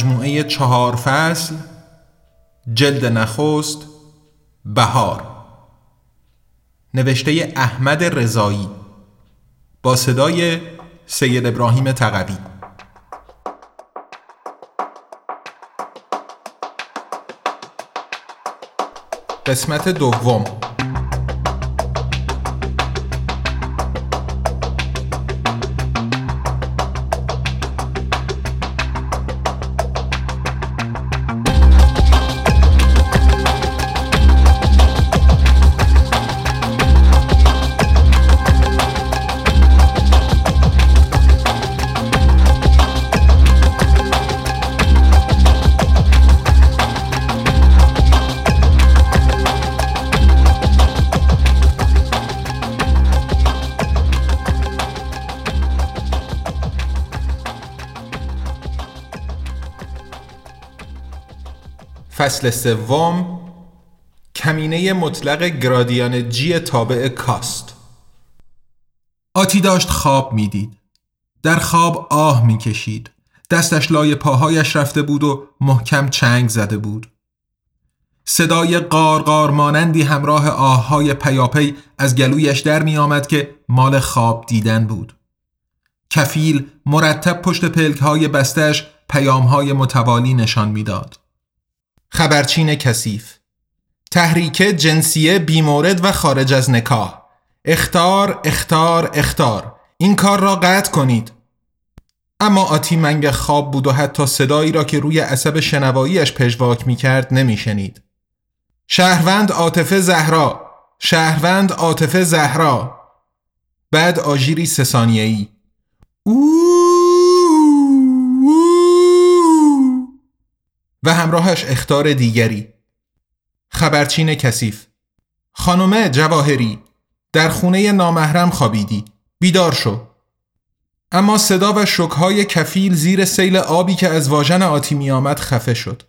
مجموعه چهار فصل جلد نخست بهار. نوشته احمد رضایی با صدای سید ابراهیم تقوی قسمت دوم. فصل سوم کمینه مطلق گرادیان جی تابع کاست. آتی داشت خواب می‌دید. در خواب آه می‌کشید. دستش لای پاهایش رفته بود و محکم چنگ زده بود. صدای قارقار مانندی همراه آههای پیاپی از گلویش در می آمد که مال خواب دیدن بود. کفیل مرتب پشت پلک های بستش پیام های متوالی نشان می‌داد. خبرچین کثیف تحریک جنسیه بیمورد و خارج از نکاح. اختار اختار اختار. این کار را قطع کنید. اما آتی منگ خواب بود و حتی صدایی را که روی عصب شنواییش پژواک می کرد نمی شنید. شهروند عاطفه زهرا شهروند عاطفه زهرا. بعد آژیری سه ثانیه‌ای. و همراهش اخطار دیگری. خبرچین کثیف خانومه جواهری در خونه نامحرم خوابیدی. بیدار شو. اما صدا و اشکهای کفیل زیر سیل آبی که از واژن آتی می آمد خفه شد.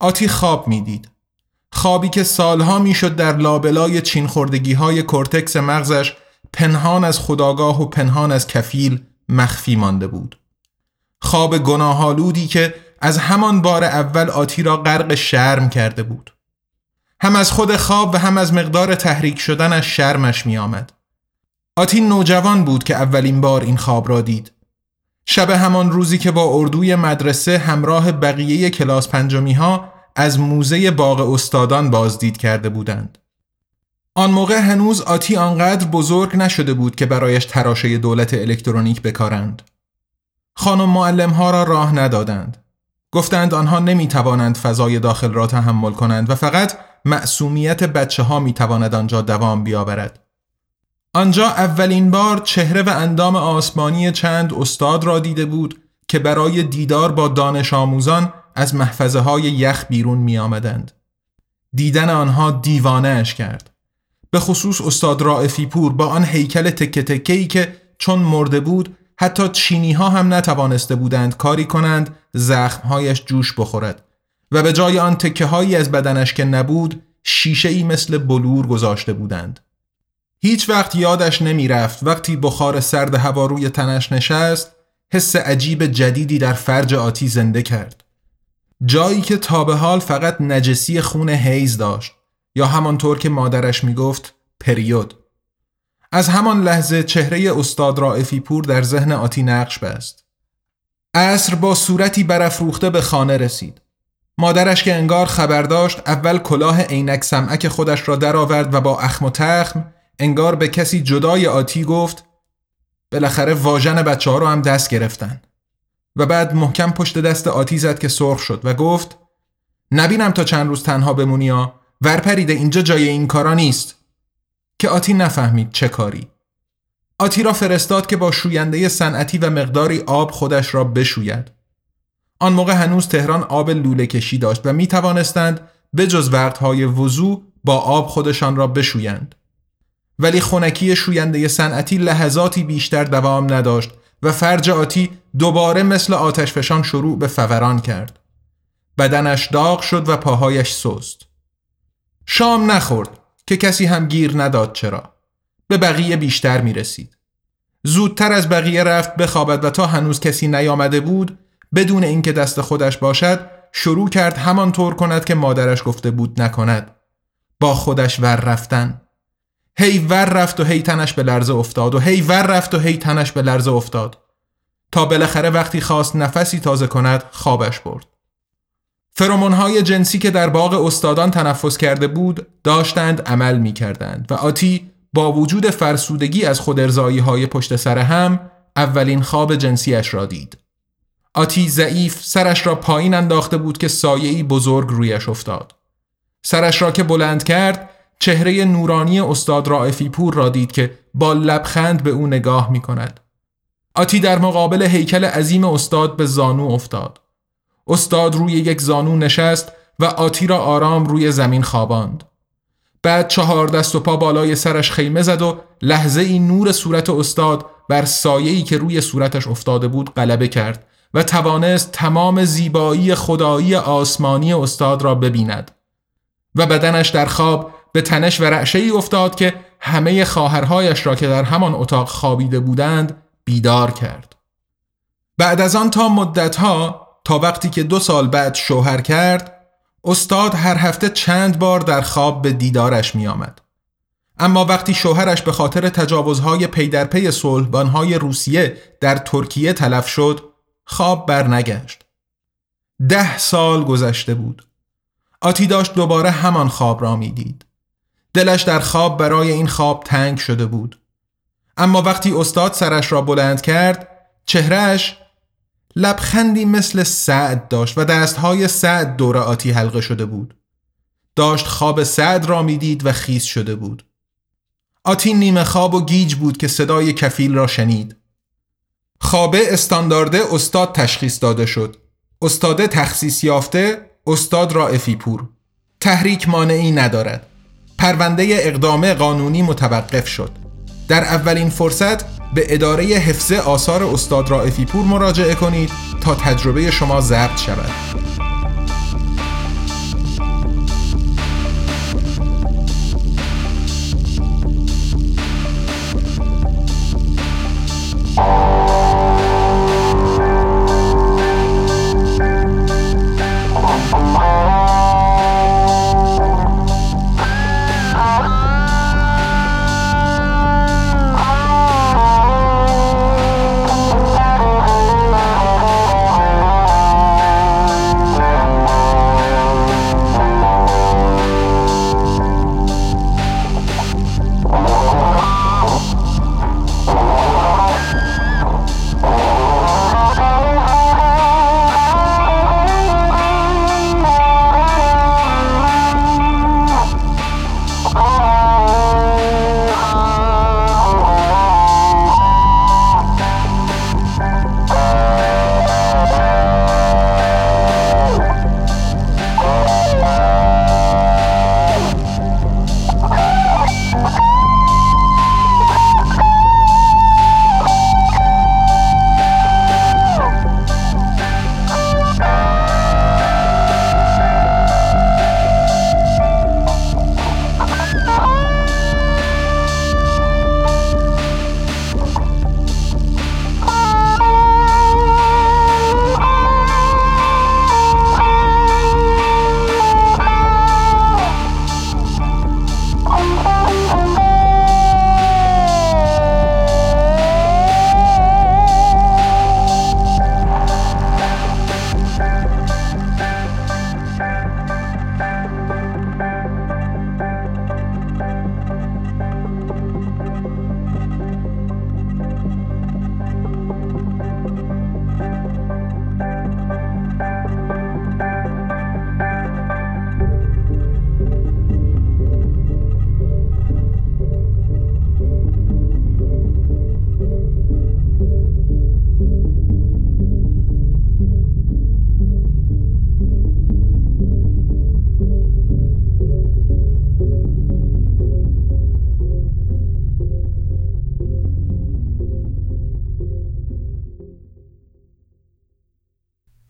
آتی خواب می‌دید. خوابی که سالها می‌شد در لابلای چین خوردگی های کورتکس مغزش پنهان از خودآگاه و پنهان از کفیل مخفی مانده بود. خواب گناهالودی که از همان بار اول آتی را غرق شرم کرده بود هم از خود خواب و هم از مقدار تحریک شدن از شرمش می آمد. آتی نوجوان بود که اولین بار این خواب را دید شب همان روزی که با اردوی مدرسه همراه بقیه کلاس پنجمی ها از موزه باغ استادان بازدید کرده بودند. آن موقع هنوز آتی آنقدر بزرگ نشده بود که برایش تراشه دولت الکترونیک بکارند. خانم معلم ها را راه ندادند. گفتند آنها نمی توانند فضای داخل را تحمل کنند و فقط معصومیت بچه ها می تواند آنجا دوام بیاورد. آنجا اولین بار چهره و اندام آسمانی چند استاد را دیده بود که برای دیدار با دانش آموزان از محفظه های یخ بیرون می آمدند. دیدن آنها دیوانه اش کرد. به خصوص استاد رائفی پور با آن هیکل تکه تکه که چون مرده بود حتی چینی ها هم نتوانسته بودند کاری کنند زخمهایش جوش بخورد و به جای آن تکه هایی از بدنش که نبود شیشه ای مثل بلور گذاشته بودند. هیچ وقت یادش نمی رفت وقتی بخار سرد هوا روی تنش نشست حس عجیب جدیدی در فرج آتی زنده کرد. جایی که تا به حال فقط نجسی خون هیز داشت یا همانطور که مادرش می‌گفت پریود. از همان لحظه چهره استاد رائفی پور در ذهن آتی نقش بست. عصر با صورتی برافروخته به خانه رسید. مادرش که انگار خبر داشت اول کلاه عینک سمعک خودش را درآورد و با اخم و تخم انگار به کسی جدای آتی گفت بالاخره واژن بچه ها رو هم دست گرفتن و بعد محکم پشت دست آتی زد که سرخ شد و گفت نبینم تا چند روز تنها بمونی ها ورپریده اینجا جای این کارا نیست که آتی نفهمید چه کاری. آتی را فرستاد که با شوینده صنعتی و مقداری آب خودش را بشوید. آن موقع هنوز تهران آب لوله کشی داشت و می توانستند به جز وقتهای وضوع با آب خودشان را بشویند. ولی خونکی شوینده صنعتی لحظاتی بیشتر دوام نداشت و فرج آتی دوباره مثل آتشفشان شروع به فوران کرد. بدنش داغ شد و پاهایش سست. شام نخورد. که کسی هم گیر نداد چرا. به بقیه بیشتر می رسید زودتر از بقیه رفت بخوابد و تا هنوز کسی نیامده بود بدون اینکه دست خودش باشد شروع کرد همانطور کند که مادرش گفته بود نکند. با خودش ور رفتن. هی ور رفت و هی تنش به لرزه افتاد و هی ور رفت و هی تنش به لرزه افتاد. تا بالاخره وقتی خواست نفسی تازه کند خوابش برد. فرمونهای جنسی که در باغ استادان تنفس کرده بود داشتند عمل می کردند و آتی با وجود فرسودگی از خود های پشت سر هم اولین خواب جنسیش را دید. آتی ضعیف سرش را پایین انداخته بود که سایه‌ای بزرگ رویش افتاد. سرش را که بلند کرد چهره نورانی استاد رائفی پور را دید که با لبخند به او نگاه می کند. آتی در مقابل هیکل عظیم استاد به زانو افتاد. استاد روی یک زانو نشست و آتی را آرام روی زمین خواباند. بعد چهار دست و پا بالای سرش خیمه زد و لحظه این نور صورت استاد بر سایه‌ای که روی صورتش افتاده بود غلبه کرد و توانست تمام زیبایی خدایی آسمانی استاد را ببیند و بدنش در خواب به تنش و رعشه ای افتاد که همه خواهرهایش را که در همان اتاق خوابیده بودند بیدار کرد بعد از آن تا مدتها تا وقتی که دو سال بعد شوهر کرد استاد هر هفته چند بار در خواب به دیدارش می آمد. اما وقتی شوهرش به خاطر تجاوزهای پی در پی صلحبانهای روسیه در ترکیه تلف شد خواب برنگشت. ده سال گذشته بود. آتی داشت دوباره همان خواب را می‌دید. دلش در خواب برای این خواب تنگ شده بود. اما وقتی استاد سرش را بلند کرد چهرهش لبخندی مثل سعد داشت و دستهای سعد دور آتی حلقه شده بود. داشت خواب سعد را می‌دید و خیس شده بود. آتی نیمه خواب و گیج بود که صدای کفیل را شنید. خوابه استاندارده استاد تشخیص داده شد. استاد تخصیص یافته استاد را افیپور. تحریک مانعی ندارد. پرونده اقدام قانونی متوقف شد. در اولین فرصت به اداره حفظ آثار استاد رائفی پور مراجعه کنید تا تجربه شما ضبط شود.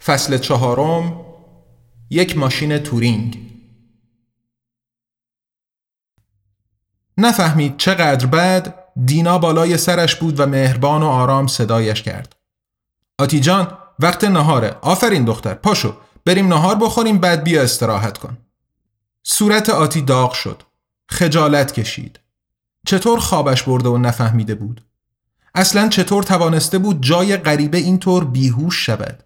فصل چهارم یک ماشین تورینگ. نفهمید چقدر بعد دینا بالای سرش بود و مهربان و آرام صدایش کرد. آتی جان وقت نهاره. آفرین دختر. پاشو. بریم نهار بخوریم بعد بیا استراحت کن. صورت آتی داغ شد. خجالت کشید. چطور خوابش برده و نفهمیده بود؟ اصلا چطور توانسته بود جای غریبه اینطور بیهوش شود؟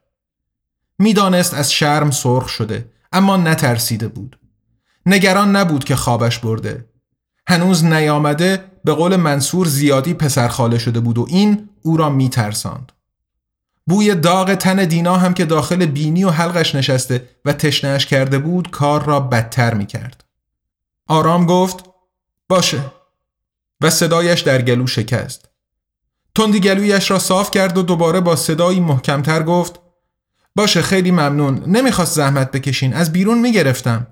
می‌دانست از شرم سرخ شده اما نترسیده بود نگران نبود که خوابش برده هنوز نیامده به قول منصور زیادی پسرخاله شده بود و این او را میترساند بوی داغ تن دینا هم که داخل بینی و حلقش نشسته و تشنهش کرده بود کار را بدتر می کرد. آرام گفت باشه و صدایش در گلو شکست. تندی گلویش را صاف کرد و دوباره با صدایی محکمتر گفت باشه خیلی ممنون. نمی‌خواست زحمت بکشین. از بیرون می‌گرفتم.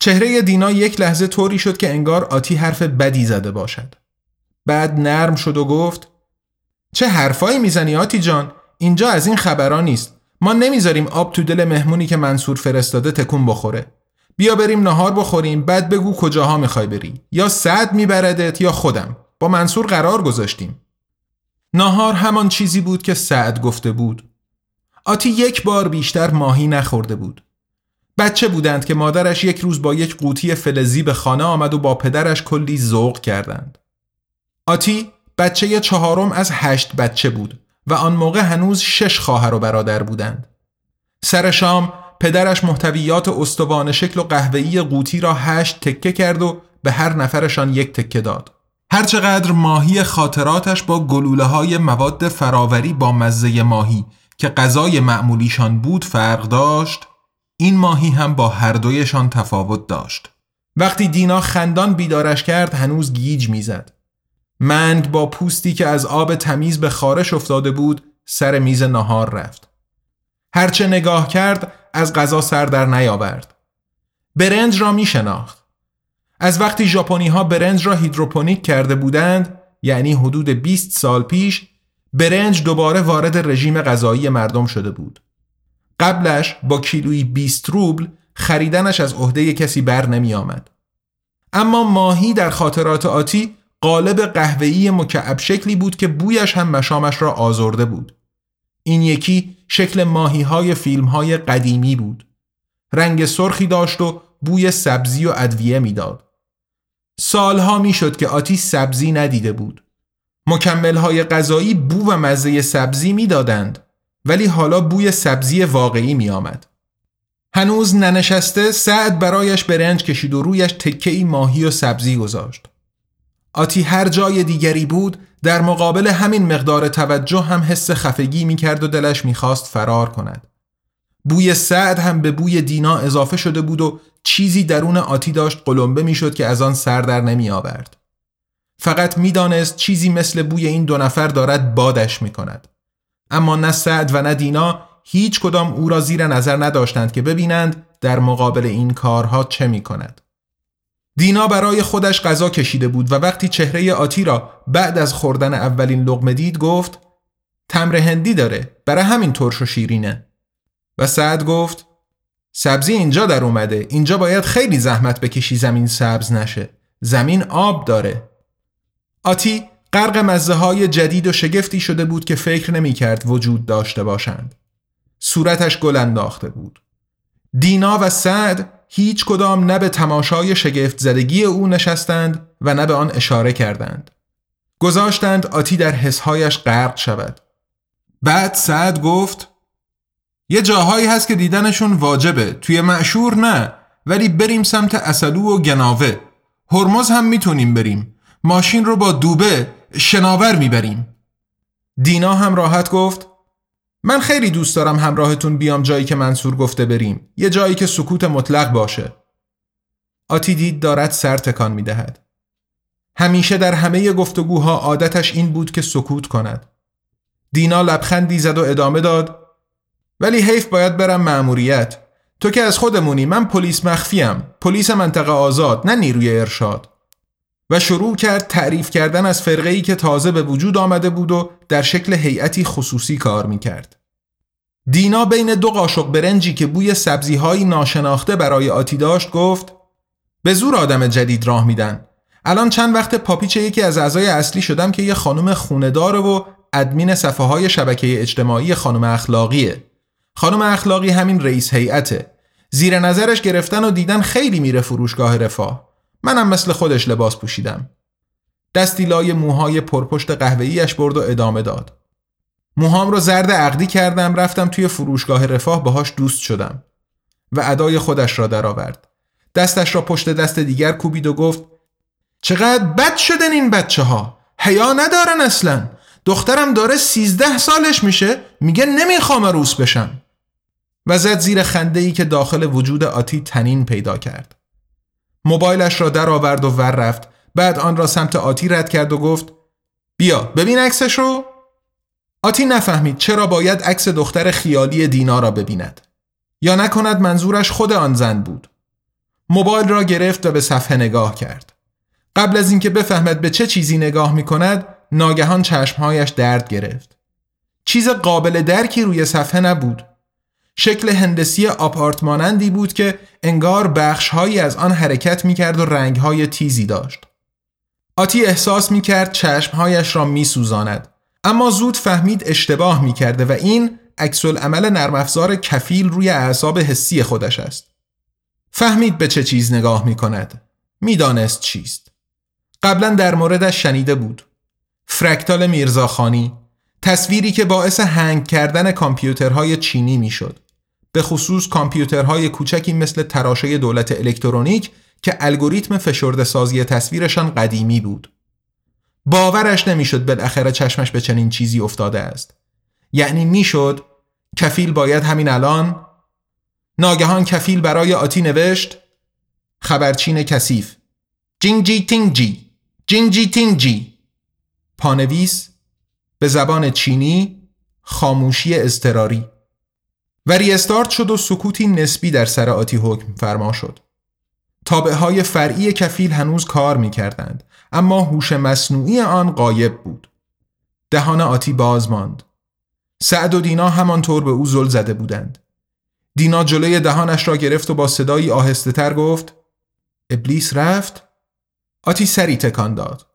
چهره دینا یک لحظه طوری شد که انگار آتی حرف بدی زده باشد. بعد نرم شد و گفت چه حرفایی می‌زنی آتی جان؟ اینجا از این خبرها نیست. ما نمی‌ذاریم آب تو دل مهمونی که منصور فرستاده تکون بخوره. بیا بریم نهار بخوریم بعد بگو کجاها می‌خوای بری. یا صد میبردت یا خودم. با منصور قرار گذاشتیم. نهار همان چیزی بود که سعد گفته بود. آتی یک بار بیشتر ماهی نخورده بود بچه بودند که مادرش یک روز با یک قوطی فلزی به خانه آمد و با پدرش کلی ذوق کردند آتی بچه چهارم از هشت بچه بود و آن موقع هنوز شش خواهر و برادر بودند. سر شام پدرش محتویات استوان شکل و قهوه‌ای قوطی را هشت تکه کرد و به هر نفرشان یک تکه داد. هرچقدر ماهی خاطراتش با گلوله های مواد فراوری با مزه ماهی که غذای معمولیشان بود فرق داشت این ماهی هم با هر دویشان تفاوت داشت وقتی دینا خندان بیدارش کرد هنوز گیج می‌زد منگ با پوستی که از آب تمیز به خارش افتاده بود سر میز نهار رفت. هرچه نگاه کرد از غذا سر در نیاورد. برنج را می شناخت. از وقتی ژاپنی ها برنج را هیدروپونیک کرده بودند یعنی حدود 20 سال پیش برنج دوباره وارد رژیم غذایی مردم شده بود. قبلش با کیلویی 20 روبل خریدنش از عهده کسی بر نمی آمد. اما ماهی در خاطرات آتی قالب قهوه‌ای مکعب شکلی بود که بویش هم مشامش را آزرده بود. این یکی شکل ماهی های فیلم های قدیمی بود. رنگ سرخی داشت و بوی سبزی و ادویه می‌داد. سالها می‌شد که آتی سبزی ندیده بود. مکمل های غذایی بو و مزه سبزی می‌دادند ولی حالا بوی سبزی واقعی می آمد. هنوز ننشسته سعد برایش برنج کشید و رویش تکه ماهی و سبزی گذاشت. آتی هر جای دیگری بود در مقابل همین مقدار توجه هم حس خفگی می کرد و دلش می‌خواست فرار کند. بوی سعد هم به بوی دینا اضافه شده بود و چیزی درون آتی داشت قلمبه می‌شد که از آن سر در نمی آورد. فقط می‌دانست چیزی مثل بوی این دو نفر دارد بادش می کند. اما نه سعد و نه دینا هیچ کدام او را زیر نظر نداشتند که ببینند در مقابل این کارها چه می کند. دینا برای خودش غذا کشیده بود و وقتی چهره آتی را بعد از خوردن اولین لغمه دید گفت تمر هندی داره برای همین ترش و شیرینه و سعد گفت سبزی اینجا در اومده اینجا باید خیلی زحمت بکشی زمین سبز نشه زمین آب داره آتی غرق مزه های جدید و شگفتی شده بود که فکر نمی کرد وجود داشته باشند صورتش گل انداخته بود دینا و سعد هیچ کدام نه به تماشای شگفت زدگی او نشستند و نه به آن اشاره کردند. گذاشتند آتی در حسهایش غرق شود. بعد سعد گفت یه جاهایی هست که دیدنشون واجبه توی معشور نه ولی بریم سمت اصلو و گناوه هرمز هم می‌تونیم بریم ماشین رو با دوبه شناور می‌بریم. دینا هم راحت گفت من خیلی دوست دارم همراهتون بیام جایی که منصور گفته بریم. یه جایی که سکوت مطلق باشه. آتی دید دارد سر تکان می دهد. همیشه در همه گفتگوها عادتش این بود که سکوت کند. دینا لبخندی زد و ادامه داد ولی حیف باید برم مأموریت. تو که از خودمونی من پلیس مخفیم. پلیس منطقه آزاد نه نیروی ارشاد. و شروع کرد تعریف کردن از فرقه که تازه به وجود آمده بود و در شکل هیئتی خصوصی کار می کرد. دینا بین دو قاشق برنجی که بوی سبزی های ناشناخته برای آتی داشت گفت به زور آدم جدید راه میدن. الان چند وقت پاپیچ یکی از اعضای اصلی شدم که یه خانم خونداره و ادمین صفحه های شبکه اجتماعی خانم اخلاقیه. خانم اخلاقی همین رئیس هیئته. زیر نظرش گرفتن و دیدن خیلی میره فروشگاه رفاه. منم مثل خودش لباس پوشیدم. دستی لای موهای پرپشت قهوه‌ایش برد و ادامه داد. موهام رو زرد عقدی کردم رفتم توی فروشگاه رفاه باهاش دوست شدم و ادای خودش را درآورد. دستش را پشت دست دیگر کوبید و گفت چقدر بد شدن این بچه ها حیا ندارن اصلا. دخترم داره سیزده سالش میشه میگه نمی‌خوام روس بشم. و زد زیر خنده ای که داخل وجود آتی تنین پیدا کرد. موبایلش را در آورد و ور رفت. بعد آن را سمت آتی رد کرد و گفت بیا ببین عکسش رو آتی نفهمید چرا باید عکس دختر خیالی دینا را ببیند. یا نکند منظورش خود آن زن بود. موبایل را گرفت و به صفحه نگاه کرد. قبل از اینکه بفهمد به چه چیزی نگاه می کند ناگهان چشمهایش درد گرفت. چیز قابل درکی روی صفحه نبود. شکل هندسی آپارتمانندی بود که انگار بخشهایی از آن حرکت می کرد و رنگهای تیزی داشت آتی احساس می کرد چشمهایش را می سوزاند اما زود فهمید اشتباه می کرده و این عکس عمل نرم افزار کفیل روی اعصاب حسی خودش است. فهمید به چه چیز نگاه می کند. می‌دانست چیست. قبلا در موردش شنیده بود. فرکتال میرزاخانی تصویری که باعث هنگ کردن کامپیوترهای چینی می‌شد. به خصوص کامپیوترهای کوچکی مثل تراشه دولت الکترونیک که الگوریتم فشرده سازی تصویرشان قدیمی بود. باورش نمی‌شد بالاخره چشمش به چنین چیزی افتاده است. یعنی می‌شد کفیل باید همین الان ناگهان کفیل برای آتی نوشت خبرچین کثیف. جینجی تینگجی جینجی تینگجی پانویس به زبان چینی خاموشی اضطراری. و ریستارت شد و سکوتی نسبی در سر آتی حکم فرما شد تابعه های فرعی کفیل هنوز کار می کردند اما هوش مصنوعی آن غایب بود. دهان آتی باز ماند. سعد و دینا همانطور به او زل زده بودند. دینا جلوی دهانش را گرفت و با صدایی آهسته تر گفت ابلیس رفت؟ آتی سری تکان داد.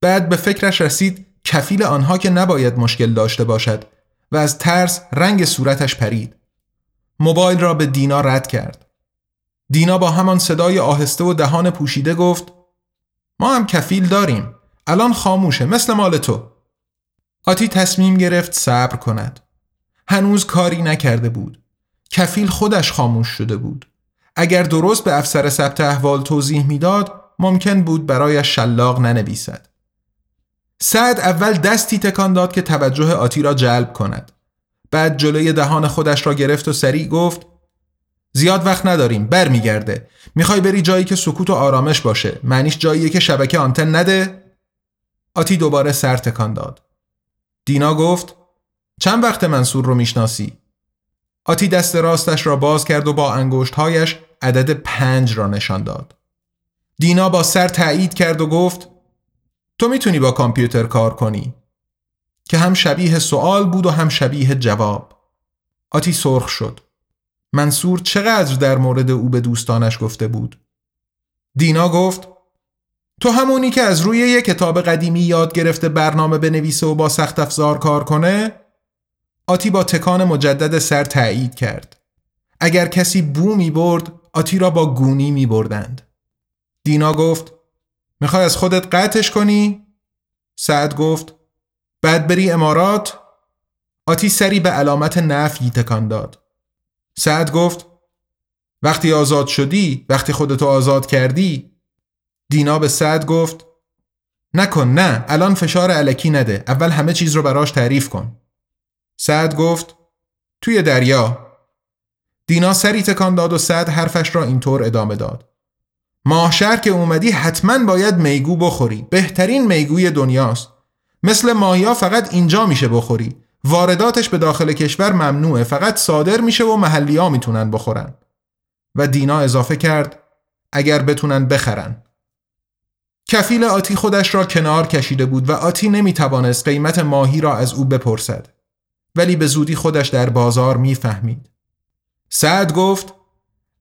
بعد به فکرش رسید کفیل آنها که نباید مشکل داشته باشد و از ترس رنگ صورتش پرید. موبایل را به دینا رد کرد. دینا با همان صدای آهسته و دهان پوشیده گفت ما هم کفیل داریم. الان خاموشه مثل مال تو. آتی تصمیم گرفت صبر کند. هنوز کاری نکرده بود. کفیل خودش خاموش شده بود. اگر درست به افسر ثبت احوال توضیح می‌داد ممکن بود برایش شلاق ننویسد. سعد اول دستی تکان داد که توجه آتی را جلب کند. بعد جلوی دهان خودش را گرفت و سریع گفت زیاد وقت نداریم برمیگرده. می‌خوای بری جایی که سکوت و آرامش باشه. معنیش جاییه که شبکه آنتن نده؟ آتی دوباره سر تکان داد. دینا گفت چند وقت منصور رو می‌شناسی؟ آتی دست راستش را باز کرد و با انگشتهایش عدد پنج را نشان داد. دینا با سر تایید کرد و گفت تو می‌تونی با کامپیوتر کار کنی. که هم شبیه سوال بود و هم شبیه جواب آتی سرخ شد منصور چقدر در مورد او به دوستانش گفته بود دینا گفت تو همونی که از روی یک کتاب قدیمی یاد گرفته برنامه بنویسه و با سخت افزار کار کنه؟ آتی با تکان مجدد سر تایید کرد. اگر کسی بو می برد آتی را با گونی می بردند. دینا گفت می‌خوای از خودت قطعش کنی؟ سعد گفت بعد بری امارات؟ آتی سری به علامت نفی تکان داد. سعد گفت وقتی آزاد شدی وقتی خودتو آزاد کردی دینا به سعد گفت نکن نه الان فشار علکی نده اول همه چیز رو براش تعریف کن سعد گفت توی دریا دینا سری تکان داد و سعد حرفش را اینطور ادامه داد ماهشهر که اومدی حتما باید میگو بخوری بهترین میگوی دنیاست مثل ماهیا فقط اینجا میشه بخوری. وارداتش به داخل کشور ممنوعه فقط صادر میشه و محلی ها می‌تونن بخورن. و دینا اضافه کرد اگر بتونن بخرن. کفیل آتی خودش را کنار کشیده بود و آتی نمی‌توانست قیمت ماهی را از او بپرسد. ولی به زودی خودش در بازار می‌فهمید. سعد گفت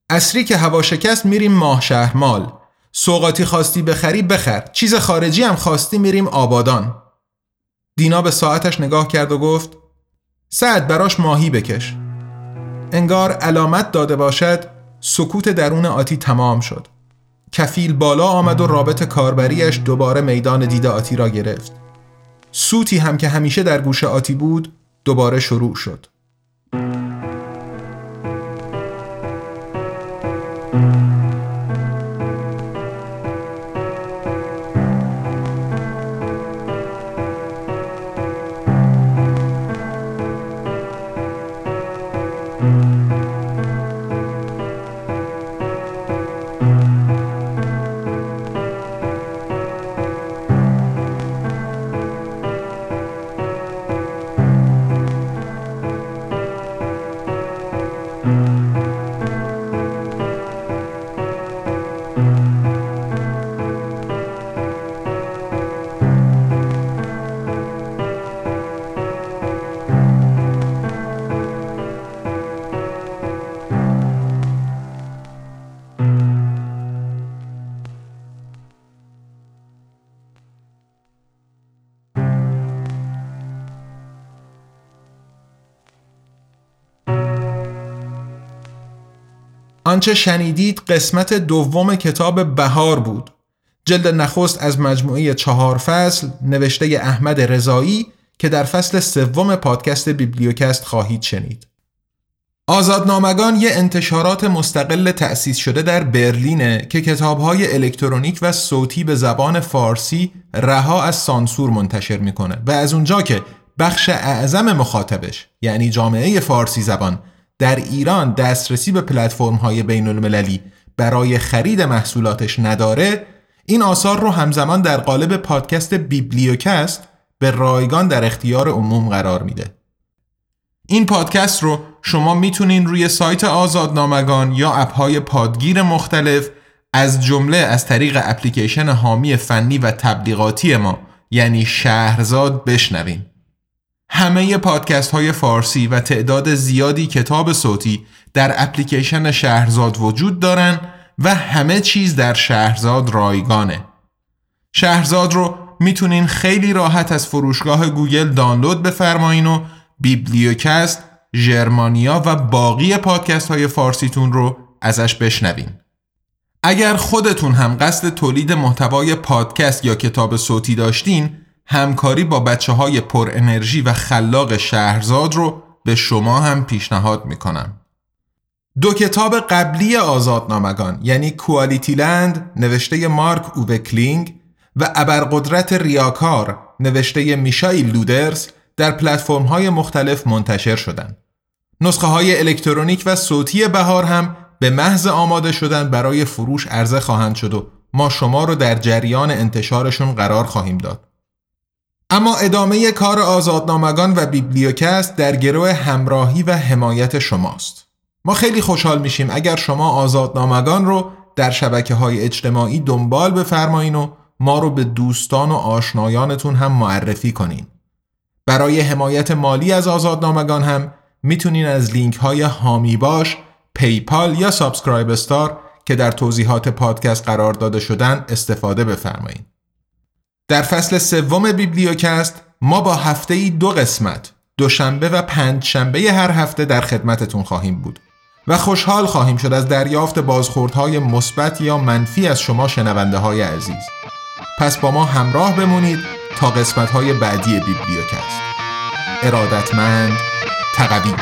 اصری که هوا شکست میریم ماه شهر مال. سوقاتی خواستی بخری بخر. چیز خارجی هم خواستی میریم آبادان. دینا به ساعتش نگاه کرد و گفت سعد براش ماهی بکش. انگار علامت داده باشد سکوت درون آتی تمام شد. کفیل بالا آمد و رابط کاربریش دوباره میدان دید آتی را گرفت. سوتی هم که همیشه در گوش آتی بود دوباره شروع شد. آنچه شنیدید قسمت دوم کتاب بهار بود. جلد نخست از مجموعه چهار فصل نوشته احمد رضایی که در فصل سوم پادکست بیبلیوکست خواهید شنید. آزادنامگان یه انتشارات مستقل تأسیس شده در برلینه که کتابهای الکترونیک و صوتی به زبان فارسی رها از سانسور منتشر می‌کنه و از اونجا که بخش اعظم مخاطبش یعنی جامعه فارسی زبان در ایران دسترسی به پلتفرم های بین المللی برای خرید محصولاتش نداره این آثار رو همزمان در قالب پادکست بیبلیوکست به رایگان در اختیار عموم قرار میده. این پادکست رو شما می‌تونین روی سایت آزادنامگان یا اپهای پادگیر مختلف از جمله از طریق اپلیکیشن حامی فنی و تبلیغاتی ما یعنی شهرزاد بشنوین. همه پادکست های فارسی و تعداد زیادی کتاب صوتی در اپلیکیشن شهرزاد وجود دارن و همه چیز در شهرزاد رایگانه شهرزاد رو می‌تونین خیلی راحت از فروشگاه گوگل دانلود بفرمایین و بیبلیوکست، ژرمانیا و باقی پادکست های فارسیتون رو ازش بشنوین. اگر خودتون هم قصد تولید محتوای پادکست یا کتاب صوتی داشتین همکاری با بچه های پر انرژی و خلاق شهرزاد رو به شما هم پیشنهاد می‌کنم. دو کتاب قبلی آزادنامگان یعنی QualityLand نوشته مارک اووه کلینگ و ابرقدرت ریاکار نوشته میشایل لودرز در پلتفرم های مختلف منتشر شدند. نسخه های الکترونیک و صوتی بهار هم به محض آماده شدن برای فروش عرضه خواهند شد و ما شما رو در جریان انتشارشون قرار خواهیم داد. اما ادامه کار آزادنامگان و بیبلیوکست در گروه همراهی و حمایت شماست. ما خیلی خوشحال میشیم اگر شما آزادنامگان رو در شبکه های اجتماعی دنبال بفرمایین و ما رو به دوستان و آشنایانتون هم معرفی کنین. برای حمایت مالی از آزادنامگان هم می‌تونین از لینک های هامی باش، PayPal یا SubscribeStar که در توضیحات پادکست قرار داده شدن استفاده بفرمایید. در فصل سوم بیبلیوکست ما با هفته ای دو قسمت دوشنبه و پنج شنبه هر هفته در خدمتتون خواهیم بود و خوشحال خواهیم شد از دریافت بازخوردهای مثبت یا منفی از شما شنونده های عزیز. پس با ما همراه بمونید تا قسمت های بعدی بیبلیوکست. ارادتمند تقوی.